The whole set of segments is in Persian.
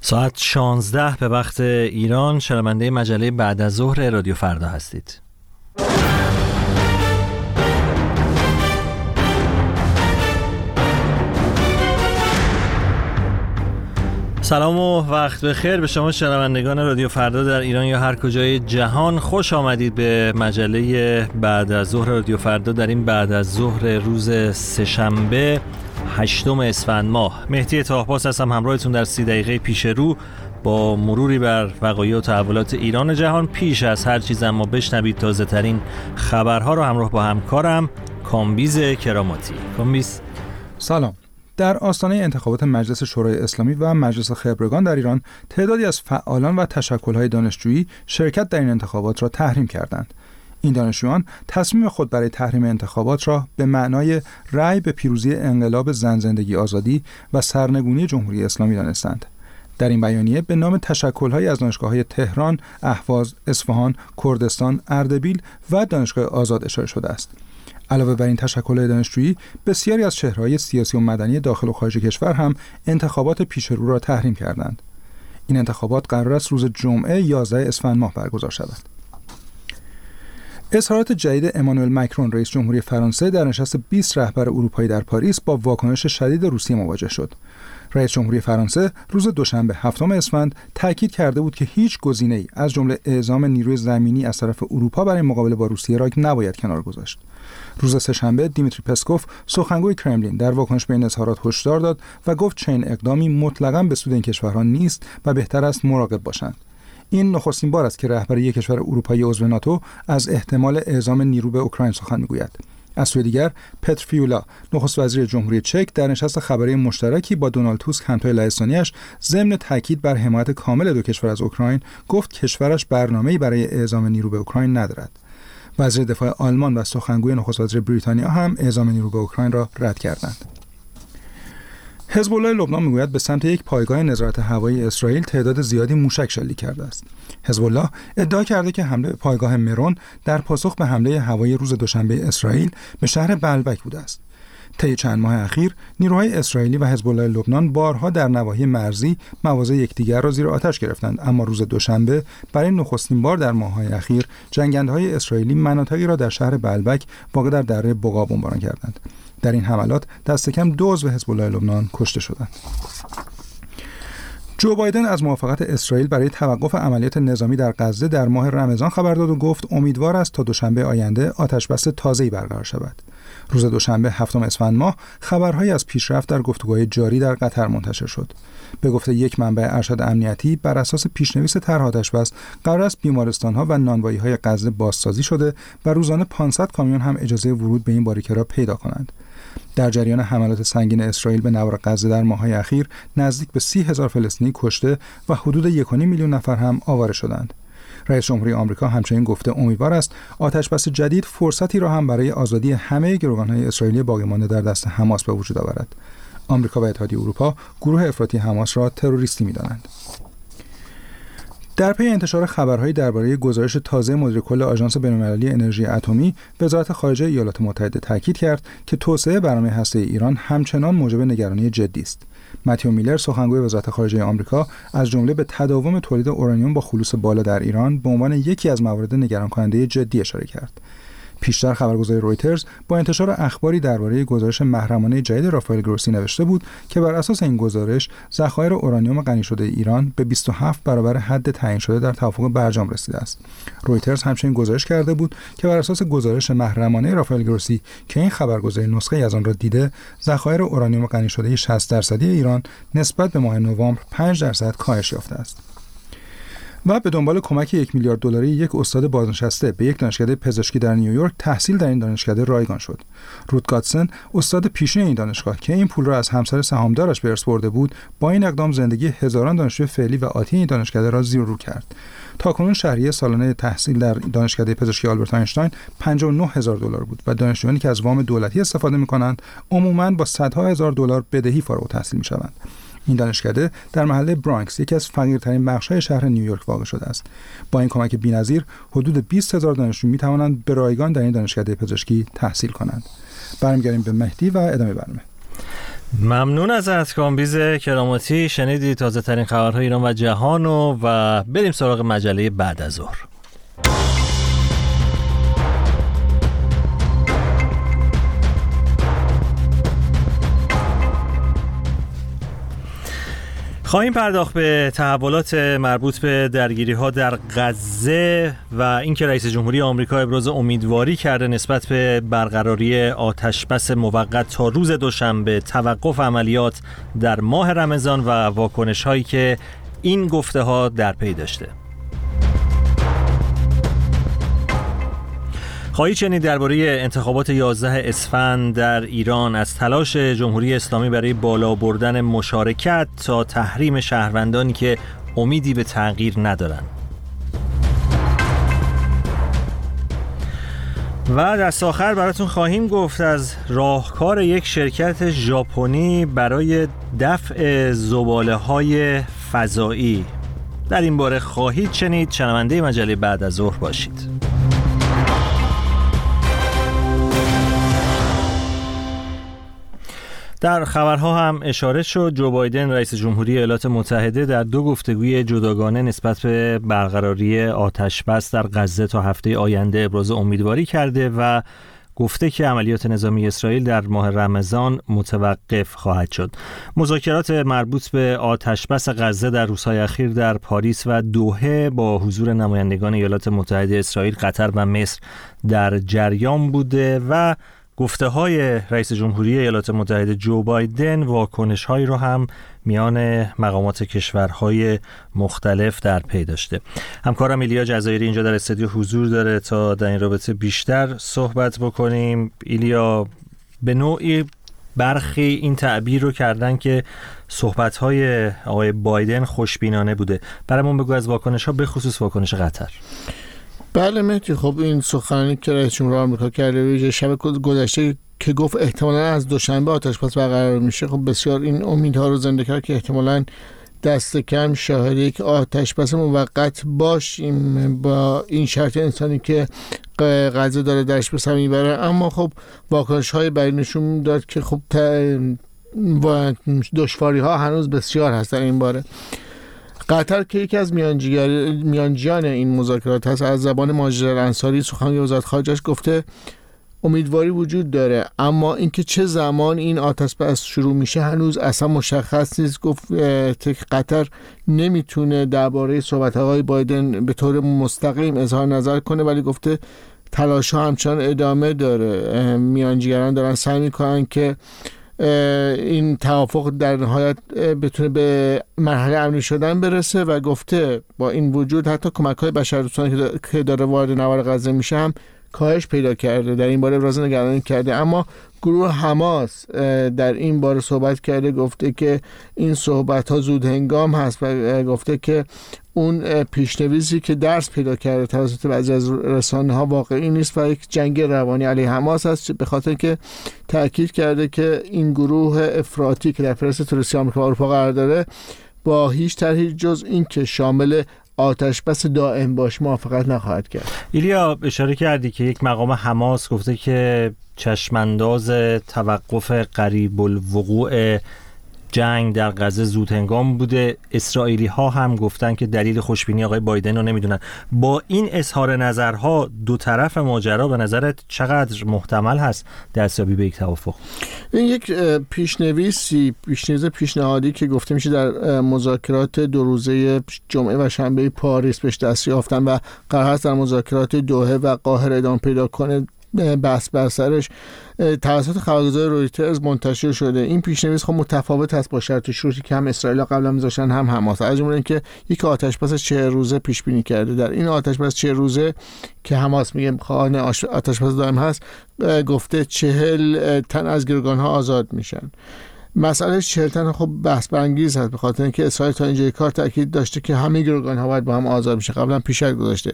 ساعت 16 به وقت ایران شنونده مجله بعد از ظهر رادیو فردا هستید. سلام و وقت بخیر به شما شنوندگان رادیو فردا در ایران یا هر کجای جهان خوش آمدید به مجله بعد از ظهر رادیو فردا در این بعد از ظهر روز سهشنبه هشتم اسفند ماه. مهدی طهباز هستم همراهتون در سی دقیقه پیش رو با مروری بر وقایع و تحولات ایران جهان پیش از هر چیز اما بشنوید تازه ترین خبرها رو همراه با همکارم کامبیز کراماتی. کامبیز. سلام. در آستانه انتخابات مجلس شورای اسلامی و مجلس خبرگان در ایران تعدادی از فعالان و تشکل‌های دانشجویی شرکت در این انتخابات را تحریم کردند. این دانشجویان تصمیم خود برای تحریم انتخابات را به معنای رأی به پیروزی انقلاب زن زندگی آزادی و سرنگونی جمهوری اسلامی دانستند. در این بیانیه به نام تشکل‌های از های تهران، اهواز، اصفهان، کردستان، اردبیل و دانشگاه آزاد اشاره شده است. علاوه بر این تشکل‌های دانشجویی، بسیاری از چهره‌های سیاسی و مدنی داخل و خارج کشور هم انتخابات پیشرو را تحریم کردند. این انتخابات قرار است روز جمعه 11 اسفند ماه برگزار شود. اظهارات جدید امانوئل مکرون رئیس جمهوری فرانسه در نشست 20 رهبر اروپایی در پاریس با واکنش شدید روسیه مواجه شد. رئیس جمهوری فرانسه روز دوشنبه هفتم اسفند تاکید کرده بود که هیچ ای از جمله اعزام نیروی زمینی از طرف اروپا برای مقابله با روسیه را نباید کنار گذاشت. روز سهشنبه دیمیتری پسکوف سخنگوی کرملین در واکنش به این اظهارات هشدار داد و گفت چنین اقدامی مطلقا به سود این کشورها نیست و بهتر است مراقب باشند. این نخستین بار است که رهبر یک کشور اروپایی عضو ناتو از احتمال اعزام نیرو به اوکراین سخن می‌گوید. از سوی دیگر پتر فیولا نخست وزیر جمهوری چک در نشست خبری مشترکی با دونالد توسک همتای لهستانیاش ضمن تاکید بر حمایت کامل دو کشور از اوکراین گفت کشورش برنامه‌ای برای اعزام نیرو به اوکراین ندارد. وزیر دفاع آلمان و سخنگوی نخست وزیر بریتانیا هم اعزام نیرو به اوکراین را رد کردند. حزب الله لبنان می‌گوید به سمت یک پایگاه نظارت هوایی اسرائیل تعداد زیادی موشک شلیک کرده است. حزب الله ادعا کرده که حمله پایگاه مرون در پاسخ به حمله هوایی روز دوشنبه اسرائیل به شهر بلبک بوده است. طی چند ماه اخیر نیروهای اسرائیلی و حزب الله لبنان بارها در نواحی مرزی مواضع یکدیگر را زیر آتش گرفتند اما روز دوشنبه برای نخستین بار در ماه‌های اخیر جنگندهای اسرائیلی مناطقی را در شهر بلبک واقع در دره بقا بمباران کردند در این حملات دست کم دو عضو حزب الله لبنان کشته شدند جو بایدن از موافقت اسرائیل برای توقف عملیات نظامی در غزه در ماه رمضان خبر داد و گفت امیدوار است تا دوشنبه آینده آتشبس تازه‌ای برقرار شود. روز دوشنبه هفتم اسفند ماه خبرهایی از پیشرفت در گفتگوهای جاری در قطر منتشر شد. به گفته یک منبع ارشد امنیتی بر اساس پیشنویس طرح آتشبس قرار است بیمارستانها و نانوایی‌های غزه بازسازی شده و روزانه 500 کامیون هم اجازه ورود به این باریکه را پیدا کنند. در جریان حملات سنگین اسرائیل به نوار غزه در ماههای اخیر نزدیک به سی هزار فلسطینی کشته و حدود یک میلیون نفر هم آواره شدند. رئیس جمهوری آمریکا همچنین گفته امیدوار است آتشبس جدید فرصتی را هم برای آزادی همه گروگانهای اسرائیلی باقی مانده در دست حماس به وجود آورد. آمریکا و اتحادیه اروپا گروه افراطی حماس را تروریستی می‌دانند. در پی انتشار خبرهایی درباره گزارش تازه مدیر کل آژانس بین‌المللی انرژی اتمی وزارت خارجه ایالات متحده تاکید کرد که توسعه برنامه هسته ایران همچنان موجب نگرانی جدی است. متیو میلر سخنگوی وزارت خارجه آمریکا از جمله به تداوم تولید اورانیوم با خلوص بالا در ایران به عنوان یکی از موارد نگران کننده جدی اشاره کرد. پیشتر خبرگزاری رویترز با انتشار اخباری درباره گزارش محرمانه جدید رافائل گروسی نوشته بود که بر اساس این گزارش ذخایر اورانیوم غنی شده ایران به 27 برابر حد تعیین شده در توافق برجام رسیده است. رویترز همچنین گزارش کرده بود که بر اساس گزارش محرمانه رافائل گروسی که این خبرگزاری نسخه از آن را دیده، ذخایر اورانیوم غنی شده 60 درصدی ایران نسبت به ماه نوامبر 5 درصد کاهش یافته است. و به دنبال کمک یک میلیارد دلاری یک استاد بازنشسته به یک دانشکده پزشکی در نیویورک تحصیل در این دانشکده رایگان شد. رود گاتسن استاد پیشین این دانشگاه که این پول را از همسر سهامدارش به ارث برده بود با این اقدام زندگی هزاران دانشجوی فعلی و آتی این دانشکده را زیر رو کرد. تاکنون شهریه سالانه تحصیل در دانشکده پزشکی آلبرت اینشتین 59 هزار دلار بود و دانشجویانی که از وام دولتی استفاده می کنند عموماً با صدها هزار دلار بدهی فارغ التحصیل می شوند. این دانشکده در محله برانکس یکی از فقیرترین بخش‌های شهر نیویورک واقع شده است. با این کمک بی‌نظیر حدود 20 هزار دانشجو می توانند به رایگان در این دانشکده پزشکی تحصیل کنند. برمیگردیم به مهدی و ادامه برنامه. ممنون از کامبیز کراماتی. شنیدی تازه ترین خبرهای ایران و جهان و بریم سراغ مجله بعد از ظهر. خواهیم پرداخت به تحولات مربوط به درگیری ها در غزه و اینکه رئیس جمهوری آمریکا ابراز امیدواری کرده نسبت به برقراری آتشبس موقت تا روز دوشنبه توقف عملیات در ماه رمضان و واکنش هایی که این گفته ها در پی داشته. خواهی چنین درباره انتخابات 11 اسفند در ایران از تلاش جمهوری اسلامی برای بالا بردن مشارکت تا تحریم شهروندانی که امیدی به تغییر ندارند. و دست آخر براتون خواهیم گفت از راهکار یک شرکت ژاپنی برای دفع زباله های فضایی. در این باره خواهید شنید. شنونده مجله بعد از ظهر باشید. در خبرها هم اشاره شد جو بایدن رئیس جمهوری ایالات متحده در دو گفتگوی جداگانه نسبت به برقراری آتش بس در غزه تا هفته آینده ابراز امیدواری کرده و گفته که عملیات نظامی اسرائیل در ماه رمضان متوقف خواهد شد. مذاکرات مربوط به آتش بس غزه در روزهای اخیر در پاریس و دوحه با حضور نمایندگان ایالات متحده اسرائیل، قطر و مصر در جریان بوده و گفته های رئیس جمهوری ایالات متحده جو بایدن واکنش هایی رو هم میان مقامات کشورهای مختلف در پی داشته. همکارم ایلیا جزایری اینجا در استودیو حضور داره تا در این رابطه بیشتر صحبت بکنیم. ایلیا به نوعی برخی این تعبیر رو کردن که صحبت های آقای بایدن خوشبینانه بوده. برامون بگو از واکنش ها به خصوص واکنش قطر. بله مهدی خب این سخنرانی که رئیس جمهور آمریکا کرده ویژه شب گذشته که گفت احتمالا از دوشنبه آتش پس برقرار میشه. خب بسیار این امیدها رو زنده کرد که احتمالا دست کم شاهد یک آتش پس موقت باشیم با این شرط انسانی که غزه داره درش به می‌بره. اما خب واکنش های بری نشون داد که خب دشواری ها هنوز بسیار هست در این باره. قطر که یکی از میانجیان این مذاکرات هست از زبان ماجر انصاری سخنگوی وزارت خارجش گفته امیدواری وجود داره اما اینکه چه زمان این آتش بس شروع میشه هنوز اصلا مشخص نیست. گفت قطر نمی‌تونه درباره صحبت های بایدن به طور مستقیم اظهار نظر کنه ولی گفته تلاش ها همچنان ادامه داره. میانجیگران دارن سعی می‌کنن که این توافق در نهایت بتونه به مرحله امنی شدن برسه و گفته با این وجود حتی کمک های بشر که داره وارد نوار غزه میشه هم کاهش پیدا کرده. در این باره ابراز نگرانی کرده. اما گروه حماس در این باره صحبت کرده گفته که این صحبت ها زود هنگام هست و گفته که اون پیشنویسی که درس پیدا کرده توسط بعضی از رسانه ها واقعی نیست و یک جنگ روانی علیه حماس هست به خاطر که تاکید کرده که این گروه افراطی که در فرست آمریکا و اروپا قرار داره با هیچ طرحی جز این که شامل آتش بس دائم باش موافقت نخواهد کرد. ایلیا اشاره کردی که یک مقام حماس گفته که چشمانداز توقف قریب الوقوع جنگ در غزه زود هنگام بوده. اسرائیلی ها هم گفتن که دلیل خوشبینی آقای بایدن رو نمی‌دونن. با این اظهار نظرها دو طرف ماجرا به نظرت چقدر محتمل هست دستیابی به یک توافق؟ این یک پیشنویسی پیشنویس پیشنهادی که گفته میشه در مذاکرات دو روزه جمعه و شنبه پاریس بهش دست یافتن و قرار هست در مذاکرات دوحه و قاهره ادامه پیدا کنه. بر سرش توسط خبرگزار رویترز منتشر شده. این پیشنویس خب متفاوت است با شرط شروطی که هم اسرائیل قبلا میذاشتن هم حماس. از جمله اینکه یک آتش پس چه روزه پیش بینی کرده. در این آتش پس چه روزه که حماس میگه خواهان آتش پس دائم هست گفته چهل تن از گروگان ها آزاد میشن. مسئله چهلتن خب بحث برانگیز هست به خاطر اینکه اسرائیل تا اینجای کار تاکید داشته که همه گروگان ها باید با هم آزاد میشه قبلا پیشک گذاشته.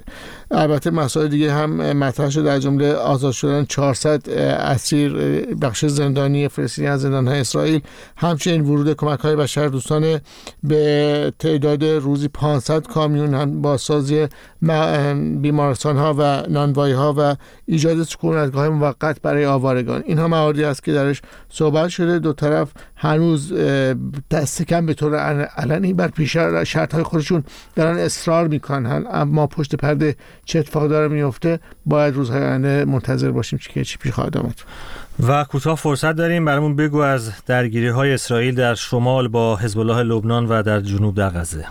البته مسائل دیگه هم مطرح شده در جمله آزاد شدن 400 اسیر بخش زندانی فلسطینی از زندان های اسرائیل. همچنین ورود کمک های بشر دوستانه به تعداد روزی 500 کامیون هم با سازی بیمارستان ها و نانوایی ها و ایجاد سکونتگاه موقت برای آوارگان. اینها مواردی است که درش صحبت شده. دو طرف هنوز دست کم به طور علنی بر پیش شرط های خودشون دارن اصرار می‌کنن. اما پشت پرده چه اتفاق داره میفته باید روزهای آینده منتظر باشیم چی چی پیش خواهد آمد. و کوتاه فرصت داریم برامون بگو از درگیری های اسرائیل در شمال با حزب الله لبنان و در جنوب در غزه.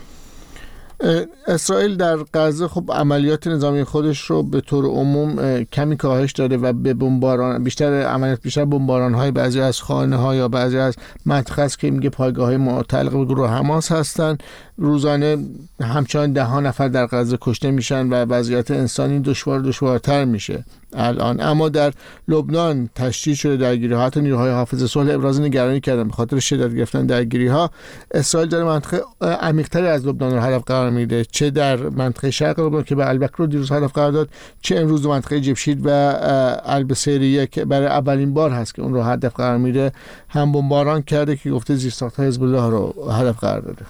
اسرائیل در غزه خب عملیات نظامی خودش رو به طور عموم کمی کاهش داده و به بمباران بیشتر عملیات بیشتر بمباران های بعضی از خانه ها یا بعضی از منطقه که میگه پایگاه های متعلق به گروه حماس هستن. روزانه همچنان ده ها نفر در غزه کشته میشن و وضعیت انسانی دشوار دشوارتر میشه الان. اما در لبنان تشدید شده درگیری ها. حتی نیروهای حافظ صلح ابراز نگرانی کردن به خاطر شدت گرفتن درگیری ها. اسرائیل داره منطقه عمیق‌تری از لبنان رو هدف قرار میده. چه در منطقه شرق لبنان که به البک رو دیروز هدف قرار داد چه امروز منطقه جبشید و البسریه که برای اولین بار هست که اون رو هدف قرار میده. هم بمباران کرده که گفته زیرساخت حزب الله رو هدف قرار داده.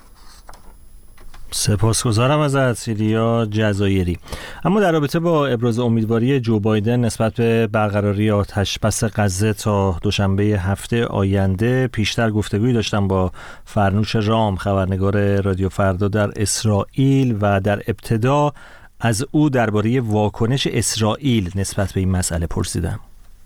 سپاسگزارم از سیریا جزایری. اما در رابطه با ابراز امیدواری جو بایدن نسبت به برقراری آتش پس غزه تا دوشنبه هفته آینده پیشتر گفتگویی داشتم با فرنوش رام خبرنگار رادیو فردا در اسرائیل و در ابتدا از او درباره واکنش اسرائیل نسبت به این مسئله پرسیدم.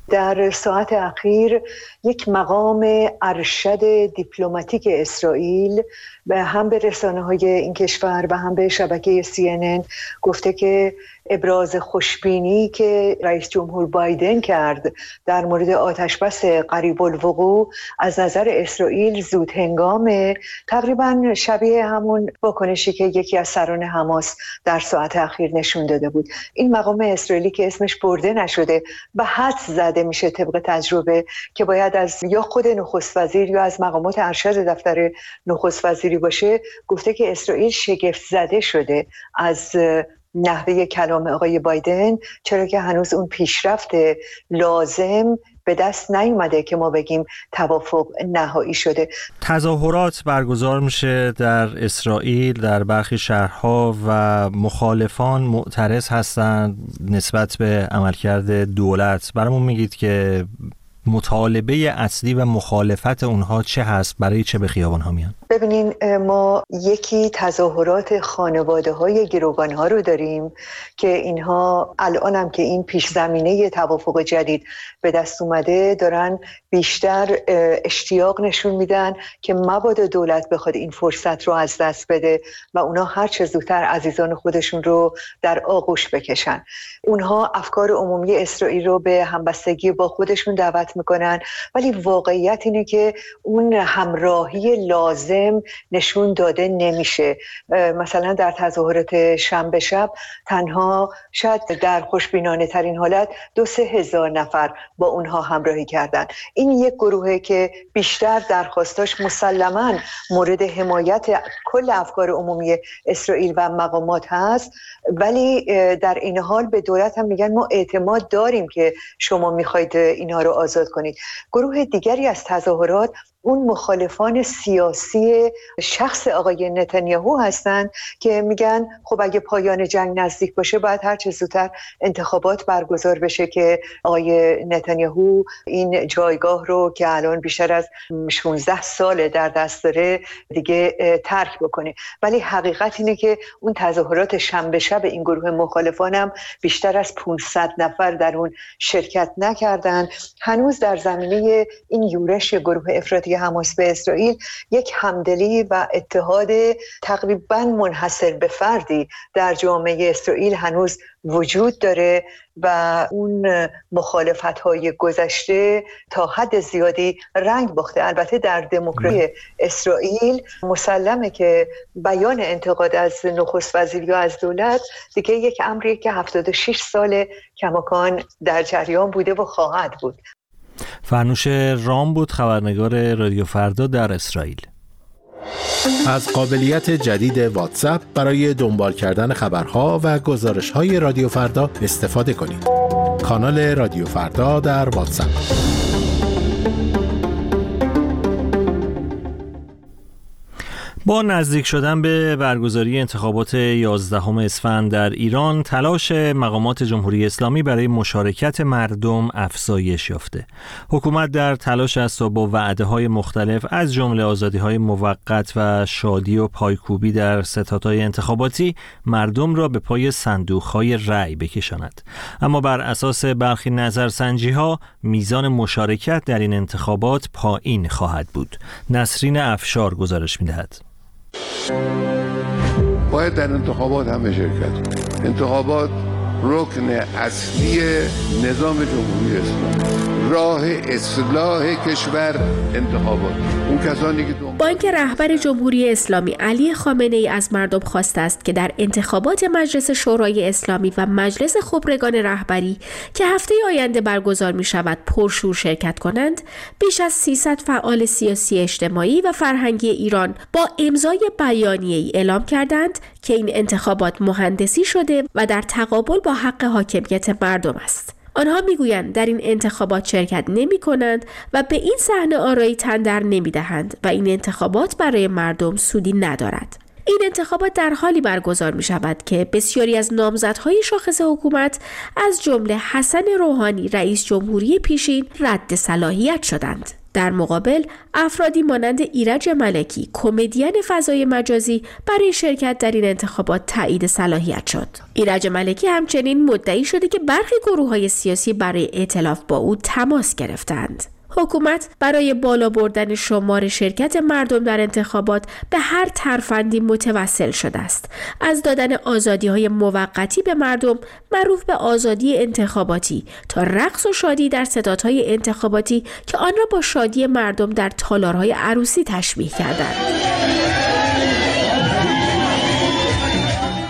در ساعت اخیر یک مقام ارشد دیپلماتیک اسرائیل به هم به رسانه های این کشور و هم به شبکه CNN گفته که ابراز خوشبینی که رئیس جمهور بایدن کرد در مورد آتش بس قریب الوقوع از نظر اسرائیل زود هنگامه تقریبا شبیه همون واکنشی که یکی از سران حماس در ساعت اخیر نشون داده بود. این مقام اسرائیلی که اسمش برده نشده و حد زده. میشه طبق تجربه که باید از یا خود نخست وزیر یا از مقامات ارشد دفتر نخست وزیری باشه. گفته که اسرائیل شگفت زده شده از نحوه کلام آقای بایدن چرا که هنوز اون پیشرفت لازم به دست نیومده که ما بگیم توافق نهایی شده. تظاهرات برگزار میشه در اسرائیل در برخی شهرها و مخالفان معترض هستند نسبت به عملکرد دولت. برامون میگید که مطالبه اصلی و مخالفت اونها چه هست؟ برای چه به خیابان ها میان؟ ببینین ما یکی تظاهرات خانواده های گروگان ها رو داریم که اینها الان هم که این پیش زمینه توافق جدید به دست اومده دارن بیشتر اشتیاق نشون میدن که مبادا دولت بخواد این فرصت رو از دست بده و اونها هر چه زودتر عزیزان خودشون رو در آغوش بکشن. اونها افکار عمومی اسرائیل رو به همبستگی با خودشون دعوت می‌کنن. ولی واقعیت اینه که اون همراهی لازم نشون داده نمیشه. مثلا در تظاهرات شنبه شب تنها شاید در خوشبینانه ترین حالت دو سه هزار نفر با اونها همراهی کردن. این یک گروهه که بیشتر درخواستاش مسلما مورد حمایت کل افکار عمومی اسرائیل و مقامات هست. ولی در این حال به دولت هم میگن ما اعتماد داریم که شما می‌خواید اینها رو آزاد کنید. گروه دیگری از تظاهرات اون مخالفان سیاسی شخص آقای نتانیاهو هستند که میگن خب اگه پایان جنگ نزدیک باشه باید هر چه زودتر انتخابات برگزار بشه که آقای نتانیاهو این جایگاه رو که الان بیشتر از 16 سال در دست داره دیگه ترک بکنه. ولی حقیقت اینه که اون تظاهرات شنبه شب این گروه مخالفانم بیشتر از 500 نفر در اون شرکت نکردن. هنوز در زمینه این یورش گروه افراطی حماس به اسرائیل یک همدلی و اتحاد تقریبا منحصر به فردی در جامعه اسرائیل هنوز وجود داره و اون مخالفت های گذشته تا حد زیادی رنگ باخته. البته در دموکراسی اسرائیل مسلمه که بیان انتقاد از نخست وزیر یا از دولت دیگه یک امری که 76 سال کماکان در جریان بوده و خواهد بود. فرنوش رام بود خبرنگار رادیو فردا در اسرائیل از قابلیت جدید واتساپ برای دنبال کردن خبرها و گزارش های رادیو فردا استفاده کنید. کانال رادیو فردا در واتساپ با نزدیک شدن به برگزاری انتخابات 11 اسفند در ایران تلاش مقامات جمهوری اسلامی برای مشارکت مردم افزایش یافته. حکومت در تلاش است با وعده های مختلف از جمله آزادی های موقت و شادی و پایکوبی در ستادهای انتخاباتی مردم را به پای صندوق های رأی بکشاند. اما بر اساس برخی نظرسنجی ها میزان مشارکت در این انتخابات پایین خواهد بود. نسرین افشار گزارش می‌دهد. باید در انتخابات همه شرکت انتخابات رکن اصلی نظام جمهوری اسلامی. راه اصلاح کشور انتخابات اون کسانی که با اینکه رهبر جمهوری اسلامی علی خامنه ای از مردم خواسته است که در انتخابات مجلس شورای اسلامی و مجلس خبرگان رهبری که هفته آینده برگزار می شود پرشور شرکت کنند بیش از 300 فعال سیاسی اجتماعی و فرهنگی ایران با امضای بیانیه ای اعلام کردند که این انتخابات مهندسی شده و در تقابل با حق حاکمیت مردم است. آنها می‌گویند در این انتخابات شرکت نمی کنند و به این صحنه آرایی تندر نمی دهند و این انتخابات برای مردم سودی ندارد. این انتخابات در حالی برگزار می شود که بسیاری از نامزدهای شاخص حکومت از جمله حسن روحانی رئیس جمهوری پیشین رد صلاحیت شدند. در مقابل افرادی مانند ایرج ملکی کمدین فضای مجازی برای شرکت در این انتخابات تایید صلاحیت شد. ایرج ملکی همچنین مدعی شده که برخی گروه های سیاسی برای ائتلاف با او تماس گرفتند. حکومت برای بالا بردن شمار شرکت مردم در انتخابات به هر ترفندی متوسل شده است. از دادن آزادی های موقتی به مردم معروف به آزادی انتخاباتی تا رقص و شادی در ستادهای انتخاباتی که آن را با شادی مردم در تالارهای عروسی تشبیه کردند.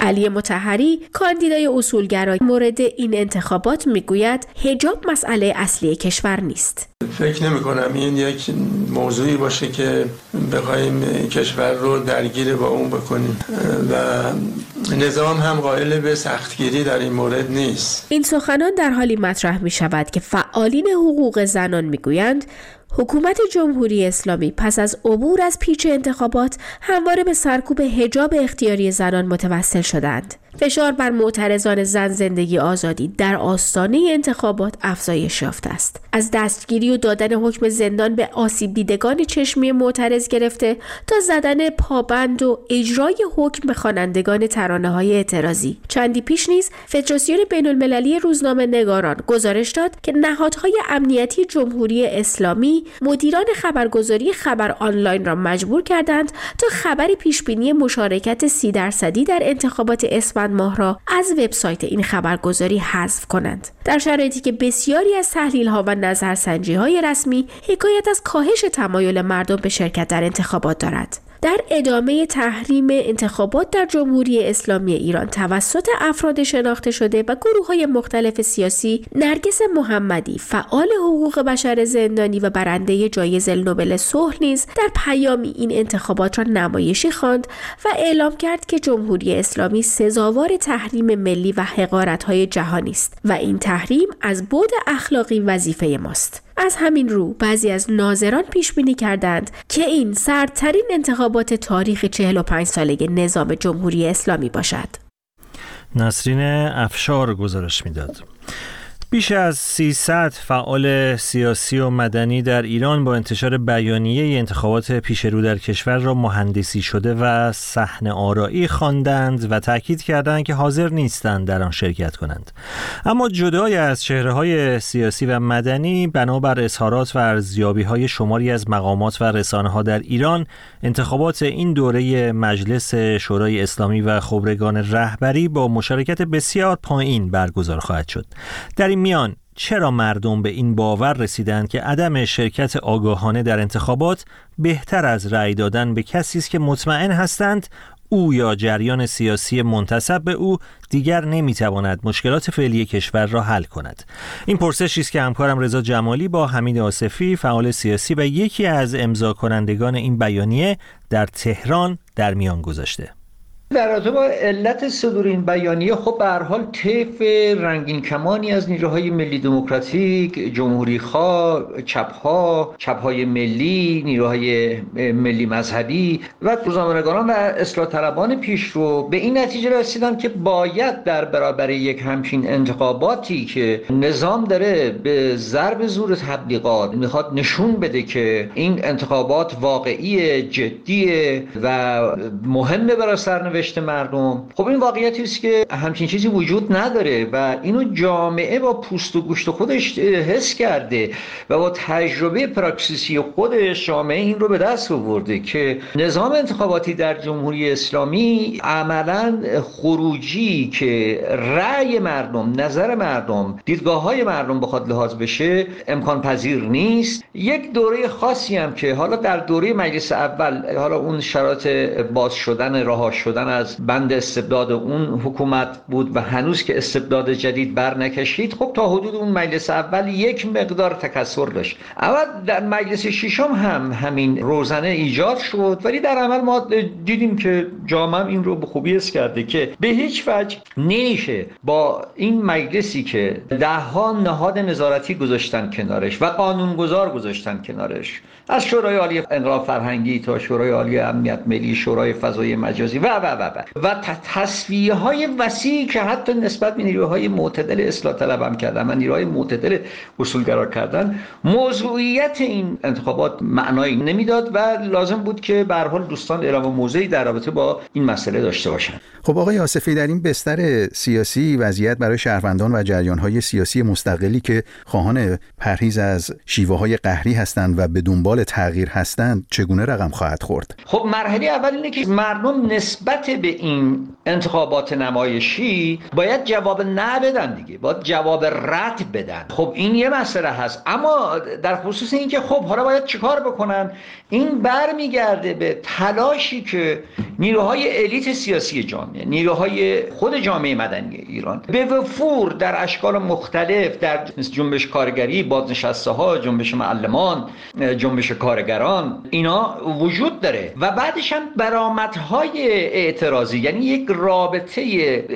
علی متحری کاندیدای اصولگرای مورد این انتخابات می‌گوید هجاب مسئله اصلی کشور نیست. فکر نمی کنم این یک موضوعی باشه که بخوایم کشور رو درگیر با اون بکنیم. و نظام هم قائل به سختگیری در این مورد نیست. این سخنان در حالی مطرح می شود که فعالین حقوق زنان می گویند حکومت جمهوری اسلامی پس از عبور از پیچ انتخابات همواره به سرکوب حجاب اختیاری زنان متوسل شدند. فشار بر معترضان زن زندگی آزادی در آستانه انتخابات افزایش یافته است. از دستگیری و دادن حکم زندان به آسیب دیدگان چشمی معترض گرفته تا زدن پابند و اجرای حکم به خوانندگان ترانه های اعتراضی. چندی پیش نیز فدراسیون بین المللی روزنامه نگاران گزارش داد که نهادهای امنیتی جمهوری اسلامی مدیران خبرگزاری خبر آنلاین را مجبور کردند تا خبری پیشبینی مشارکت سی درصدی در انتخابات اسفند ماه را از وبسایت این خبرگزاری حذف کنند. در شرایطی که بسیاری از تحلیل ها و نظرسنجی های رسمی حکایت از کاهش تمایل مردم به شرکت در انتخابات دارد. در ادامه تحریم انتخابات در جمهوری اسلامی ایران توسط افراد شناخته شده و گروه های مختلف سیاسی نرگس محمدی فعال حقوق بشر زندانی و برنده جایزه نوبل صلح نیز در پیامی این انتخابات را نمایشی خواند و اعلام کرد که جمهوری اسلامی سزاوار تحریم ملی و حقارت های جهانی است و این تحریم از بود اخلاقی وظیفه ماست. از همین رو بعضی از ناظران پیش بینی کردند که این سردترین انتخابات تاریخ 45 ساله نظام جمهوری اسلامی باشد. نسرین افشار گزارش می‌داد. بیش از 300 فعال سیاسی و مدنی در ایران با انتشار بیانیه انتخابات پیش رو در کشور را مهندسی شده و صحنه آرایی خواندند و تاکید کردند که حاضر نیستند در آن شرکت کنند. اما جدای از چهره های سیاسی و مدنی بنابر اظهارات و ارزیابی های شماری از مقامات و رسانه ها در ایران انتخابات این دوره مجلس شورای اسلامی و خبرگان رهبری با مشارکت بسیار پایین برگزار خواهد شد. در میان. چرا مردم به این باور رسیدند که عدم شرکت آگاهانه در انتخابات بهتر از رأی دادن به کسی است که مطمئن هستند او یا جریان سیاسی منتصب به او دیگر نمی‌تواند مشکلات فعلی کشور را حل کند. این پرسشی است که همکارم رضا جمالی با حمید آصفی فعال سیاسی و یکی از امضا کنندگان این بیانیه در تهران در میان گذاشته. در رابطه با علت صدور این بیانیه خب به هر حال طیف رنگین کمانی از نیروهای ملی دموکراتیک جمهوری خواه چپ ها چپ های ملی نیروهای ملی مذهبی و روزنامه‌نگاران و اصلاح طلبان پیشرو به این نتیجه رسیدن که باید در برابر یک همچین انتخاباتی که نظام داره به ضرب زور تبلیغات می‌خواد نشون بده که این انتخابات واقعی جدیه و مهمه برای سرنوشت مردم. خب این واقعیتی است که همچین چیزی وجود نداره و اینو جامعه با پوست و گوشت خودش حس کرده و با تجربه پراکسیسی خودش جامعه این رو به دست آورده که نظام انتخاباتی در جمهوری اسلامی عملا خروجی که رأی مردم نظر مردم دیدگاه های مردم بخواد لحاظ بشه امکان پذیر نیست. یک دوره خاصی هم که حالا در دوره مجلس اول حالا اون شرایط باز شدن رها شدن از بند استبداد اون حکومت بود و هنوز که استبداد جدید بر نکشید خب تا حدود اون مجلس اول یک مقدار تکسر داشت. اول در مجلس ششم هم همین روزنه ایجاد شد. ولی در عمل ما دیدیم که جامعه این رو به خوبی اس کرده که به هیچ وجه نمیشه با این مجلسی که ده ها نهاد نظارتی گذاشتن کنارش و قانونگذار گذاشتن کنارش. از شورای عالی انقلاب فرهنگی تا شورای عالی امنیت ملی شورای فضای مجازی و و و و و تصویه های وسیعی که حتی نسبت به نیروهای معتدل اصلاح طلب هم کردن و نیروهای معتدل اصولگرا کردن موضوعیت این انتخابات معنایی نمی‌داد و لازم بود که به حال دوستان اعلام موضعی در رابطه با این مسئله داشته باشن. خب آقای آصفی در این بستر سیاسی وضعیت برای شهروندان و جریانهای سیاسی مستقلی که خواهان پرهیز از شیوه های قهری هستند و به دنبال تغییر هستند چگونه رقم خواهد خورد؟ خب مرحله اول اینه که مردم نسبت به این انتخابات نمایشی باید جواب نه بدن دیگه باید جواب رد بدن. خب این یه مسئله هست. اما در خصوص اینکه خب حالا باید چیکار بکنن؟ این برمیگرده به تلاشی که نیروهای الیت سیاسی جامعه نیروهای خود جامعه مدنی ایران به وفور در اشکال مختلف در جنبش کارگری بازنشسته ها جنبش معلمان جنبش کارگران اینا وجود داره. و بعدش هم برآمدهای اعتراضی یعنی یک رابطه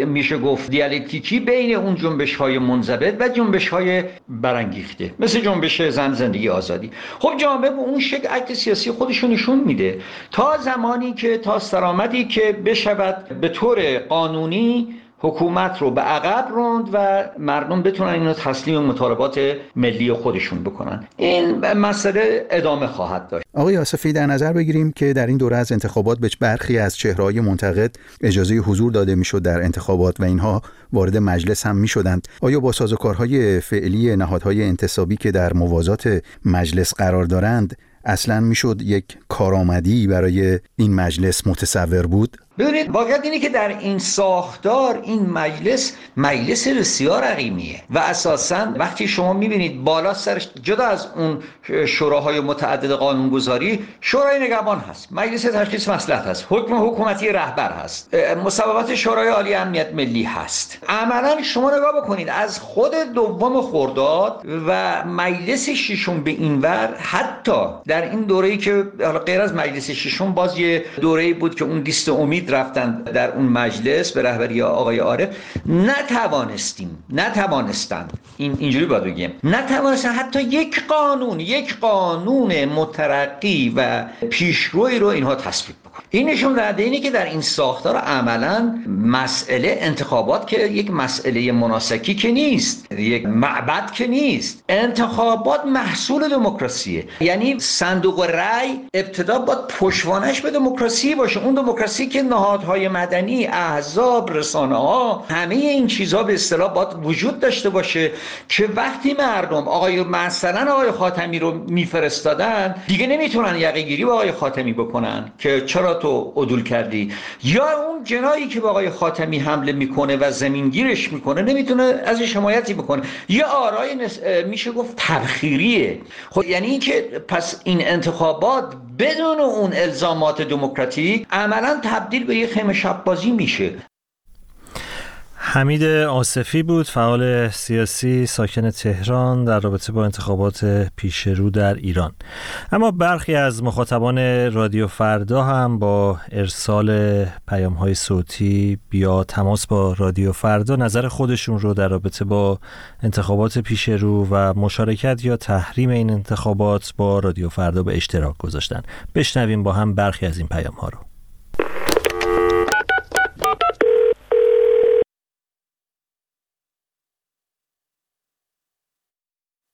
میشه گفت دیالکتیکی بین اون جنبش های منضبط و جنبش های برانگیخته مثل جنبش زن زندگی آزادی. خب جامعه به اون شکل عکس سیاسی خودشون نشون میده. تا زمانی که تا سرآمدی که بشود به طور قانونی حکومت رو به عقب روند و مردم بتونن اینو تسلیم مطالبات ملی خودشون بکنن. این مسئله ادامه خواهد داشت. آقای آصفی در نظر بگیریم که در این دوره از انتخابات به برخی از چهرهای منتقد اجازه حضور داده می‌شد در انتخابات و اینها وارد مجلس هم می‌شدند. آیا با سازوکارهای فعلی نهادهای انتصابی که در موازات مجلس قرار دارند اصلا می‌شد یک کارآمدی برای این مجلس متصور بود؟ ببینید واقعیت اینه که در این ساختار این مجلس مجلس بسیار عقیمیه و اساسا وقتی شما می‌بینید بالا سرش جدا از اون شوراهای متعدد قانونگذاری شورای نگهبان هست مجلس تشخیص مصلحت هست حکم حکومتی رهبر هست مصوبات شورای عالی امنیت ملی هست. عملا شما نگاه بکنید از خود دوم خرداد و مجلس ششم به اینور حتی در این دوره‌ای که غیر از مجلس ششم باز یه دوره‌ای بود که اون لیست امید رفتن در اون مجلس به رهبری آقای عارف نتوانستیم نتوانستند این اینجوری باید بگیم. نتوانستن. حتی یک قانون یک قانون مترقی و پیشروی رو اینها تصویب بکن این نشون دهنده اینه که در این ساختار عملا مسئله انتخابات که یک مسئله مناسکی که نیست یک معبد که نیست. انتخابات محصول دموکراسیه. یعنی صندوق رأی ابتدا باید پشوانش به دموکراسی باشه. اون دموکراسی که نهادهای مدنی احزاب رسانه ها همه این چیزها به اصطلاح باید وجود داشته باشه که وقتی مردم آقای مثلا آقای خاتمی رو میفرستادن دیگه نمی‌تونن یقه گیری با آقای خاتمی بکنن که چرا تو عدول کردی؟ یا اون جنایی که به آقای خاتمی حمله می‌کنه و زمینگیرش می‌کنه نمی‌تونه ازش حمایتی بکنه. یا آرای نس... میشه گفت تبخیریه. خب یعنی اینکه پس این انتخابات بدون اون الزامات دموکراتیک عملا تبدیل به یه خیمه شب بازی میشه. حمید آصفی بود فعال سیاسی ساکن تهران در رابطه با انتخابات پیشرو در ایران. اما برخی از مخاطبان رادیو فردا هم با ارسال پیام های صوتی بیا تماس با رادیو فردا نظر خودشون رو در رابطه با انتخابات پیشرو و مشارکت یا تحریم این انتخابات با رادیو فردا به اشتراک گذاشتن. بشنویم با هم برخی از این پیام ها رو.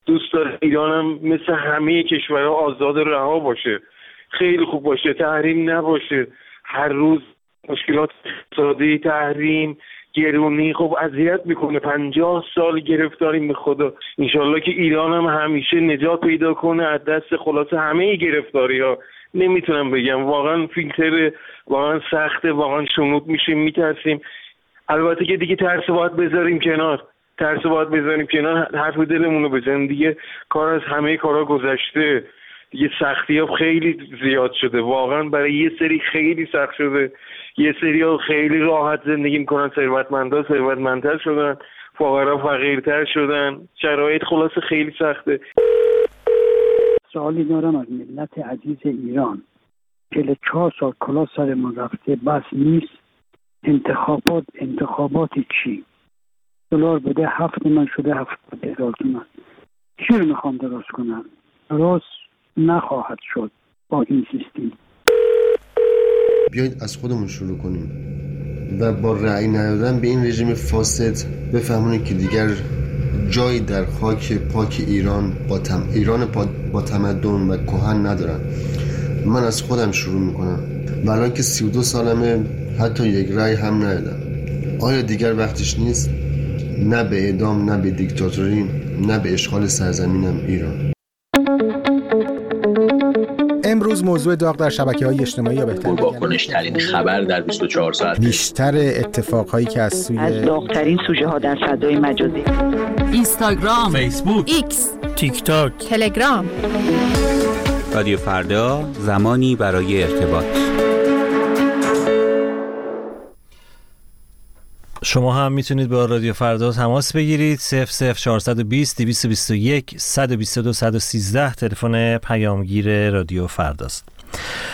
دوست داره ایرانم مثل همه کشورها آزاد رها باشه. خیلی خوب باشه تحریم نباشه. هر روز مشکلات اقتصادی تحریم گرونی خب اذیت می‌کنه. پنجاه سال گرفتاریم به خدا. انشالله که ایران هم همیشه نجات پیدا کنه از دست خلاصه همه گرفتاری ها نمی‌تونم بگم. واقعا فیلتر واقعا سخته واقعا شنود میشیم میترسیم. البته که دیگه ترس باید بذاریم کنار. ترس باید بزنیم کنار حرف دلمون رو بزنیم. دیگه کار از همه کارا گذشته. دیگه سختی ها خیلی زیاد شده. واقعا برای یه سری خیلی سخت شده. یه سری ها خیلی راحت زندگی می‌کنن. ثروتمندا ثروتمندتر شدن. فقرا فقیرتر شدن. شرایط خلاص خیلی سخته. سوالی دارم از ملت عزیز ایران. که چهار سال کلا سرمون رفته. بس نیست. انتخابات انتخابات چی؟ دلار بده هفت من شده هفت هزار تومن. چی رو می‌خوام درست کنم؟ درست نخواهد شد با این سیستم. بیایید از خودمون شروع کنیم و با رأی ندادن به این رژیم فاسد بفهمونیم که دیگر جایی در خاک پاک ایران با تم... ایران با تمدن و کهن ندارن. من از خودم شروع می‌کنم و که 32 سالمه حتی یک رأی هم ندادم. آیا دیگر وقتش نیست؟ نه به اعدام نه به دیکتاتوری نه به اشغال سرزمینم ایران. امروز موضوع داغ در شبکه های اجتماعی یا بهتر واکنش ترین خبر در 24 ساعت بیشتر اتفاق هایی که از سوی از داغترین سوژه ها در فضای مجازی. اینستاگرام فیسبوک ایکس تیک تاک تلگرام. رادیو فردا زمانی برای ارتباط. شما هم می‌تونید با رادیو فردا تماس بگیرید. 00420 221 122 113 تلفن پیامگیر رادیو فرداست.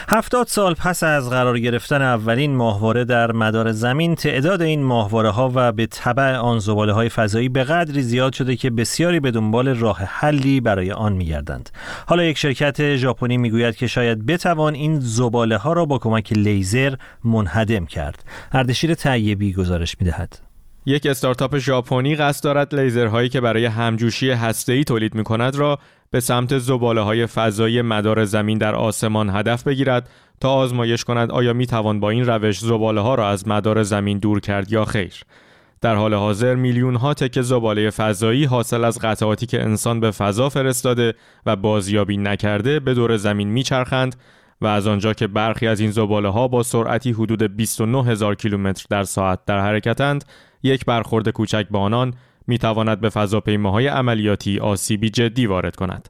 هفتاد سال پس از قرار گرفتن اولین ماهواره در مدار زمین تعداد این ماهواره ها و به طبع آن زباله های فضایی به قدری زیاد شده که بسیاری به دنبال راه حلی برای آن میگردند. حالا یک شرکت ژاپنی می‌گوید که شاید بتوان این زباله ها را با کمک لیزر منهدم کرد. اردشیر طیبی گزارش می‌دهد. یک استارتاپ ژاپنی قصد دارد لیزرهایی که برای همجوشی هسته‌ای تولید می‌کند را به سمت زباله های فضایی مدار زمین در آسمان هدف بگیرد تا آزمایش کند آیا می توان با این روش زباله ها را از مدار زمین دور کرد یا خیر. در حال حاضر میلیون ها تکه زباله فضایی حاصل از قطعاتی که انسان به فضا فرستاده و بازیابی نکرده به دور زمین میچرخند و از آنجا که برخی از این زباله ها با سرعتی حدود 29 هزار کیلومتر در ساعت در حرکتند یک برخورد کوچک با آنان می تواند به فضاپیماهای عملیاتی آسیبی جدی وارد کند.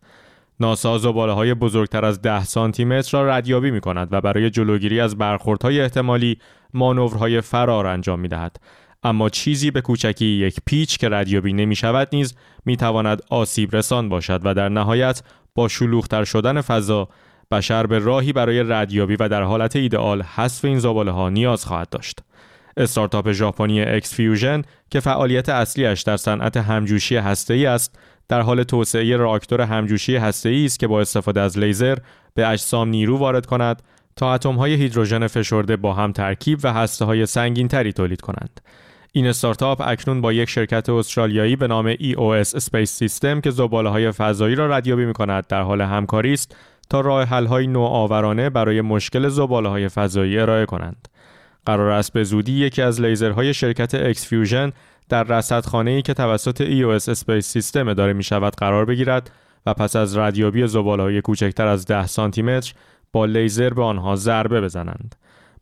ناسا زباله های بزرگتر از 10 سانتی متر را ردیابی می کند و برای جلوگیری از برخوردهای احتمالی مانورهای فرار انجام می دهد. اما چیزی به کوچکی یک پیچ که ردیابی نمی شود نیز می تواند آسیب رسان باشد و در نهایت با شلوغتر شدن فضا بشر به راهی برای ردیابی و در حالت ایدئال حذف این زباله ها نیاز خواهد داشت. استارتاپ ژاپنی EX-Fusion که فعالیت اصلیش در صنعت همجوشی هسته‌ای است در حال توسعه راکتور همجوشی هسته‌ای است که با استفاده از لیزر به اجسام نیرو وارد کند تا اتم‌های هیدروژن فشرده با هم ترکیب و هسته‌های سنگین‌تری تولید کنند. این استارتاپ اکنون با یک شرکت استرالیایی به نام EOS Space System که های فضایی را ردیابی می‌کند در حال همکاری است تا راه حل‌های نوآورانه برای مشکل های فضایی ارائه کنند. قرار است به زودی یکی از لیزرهای شرکت EX-Fusion در رصدخانه‌ای که توسط EOS Space System اداره می شود قرار بگیرد و پس از ردیابی زباله‌های کوچکتر از 10 سانتی متر با لیزر به آنها ضربه بزنند.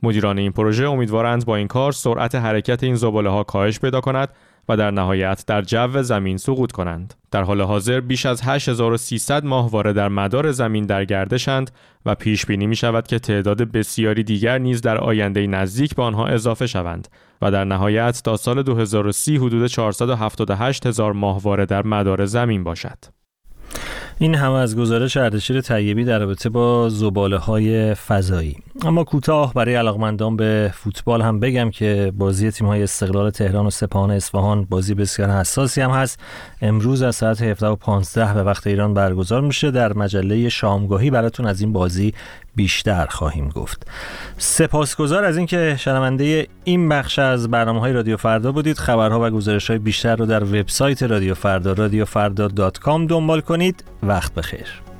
مدیران این پروژه امیدوارند با این کار سرعت حرکت این زباله ها کاهش پیدا کند و در نهایت در جو زمین سقوط کنند. در حال حاضر بیش از 8300 ماهواره در مدار زمین در گردشند و پیش بینی می شود که تعداد بسیاری دیگر نیز در آینده نزدیک به آنها اضافه شوند و در نهایت تا سال 2030 حدود 478 هزار ماهواره در مدار زمین باشد. این هم از گزارش اردشیر طیبی در رابطه با زباله های فضایی اما کوتاه برای علاقمندان به فوتبال هم بگم که بازی تیم های استقلال تهران و سپاهان اصفهان بازی بسیار حساسی هم هست. امروز از ساعت 17 و 15 به وقت ایران برگزار میشه. در مجله شامگاهی براتون از این بازی بیشتر خواهیم گفت. سپاسگزار از اینکه شنونده این بخش از برنامه های رادیو فردا بودید. خبرها و گزارش های بیشتر رو در وبسایت رادیو فردا رادیو فردا دنبال کنید. وقت بخیر.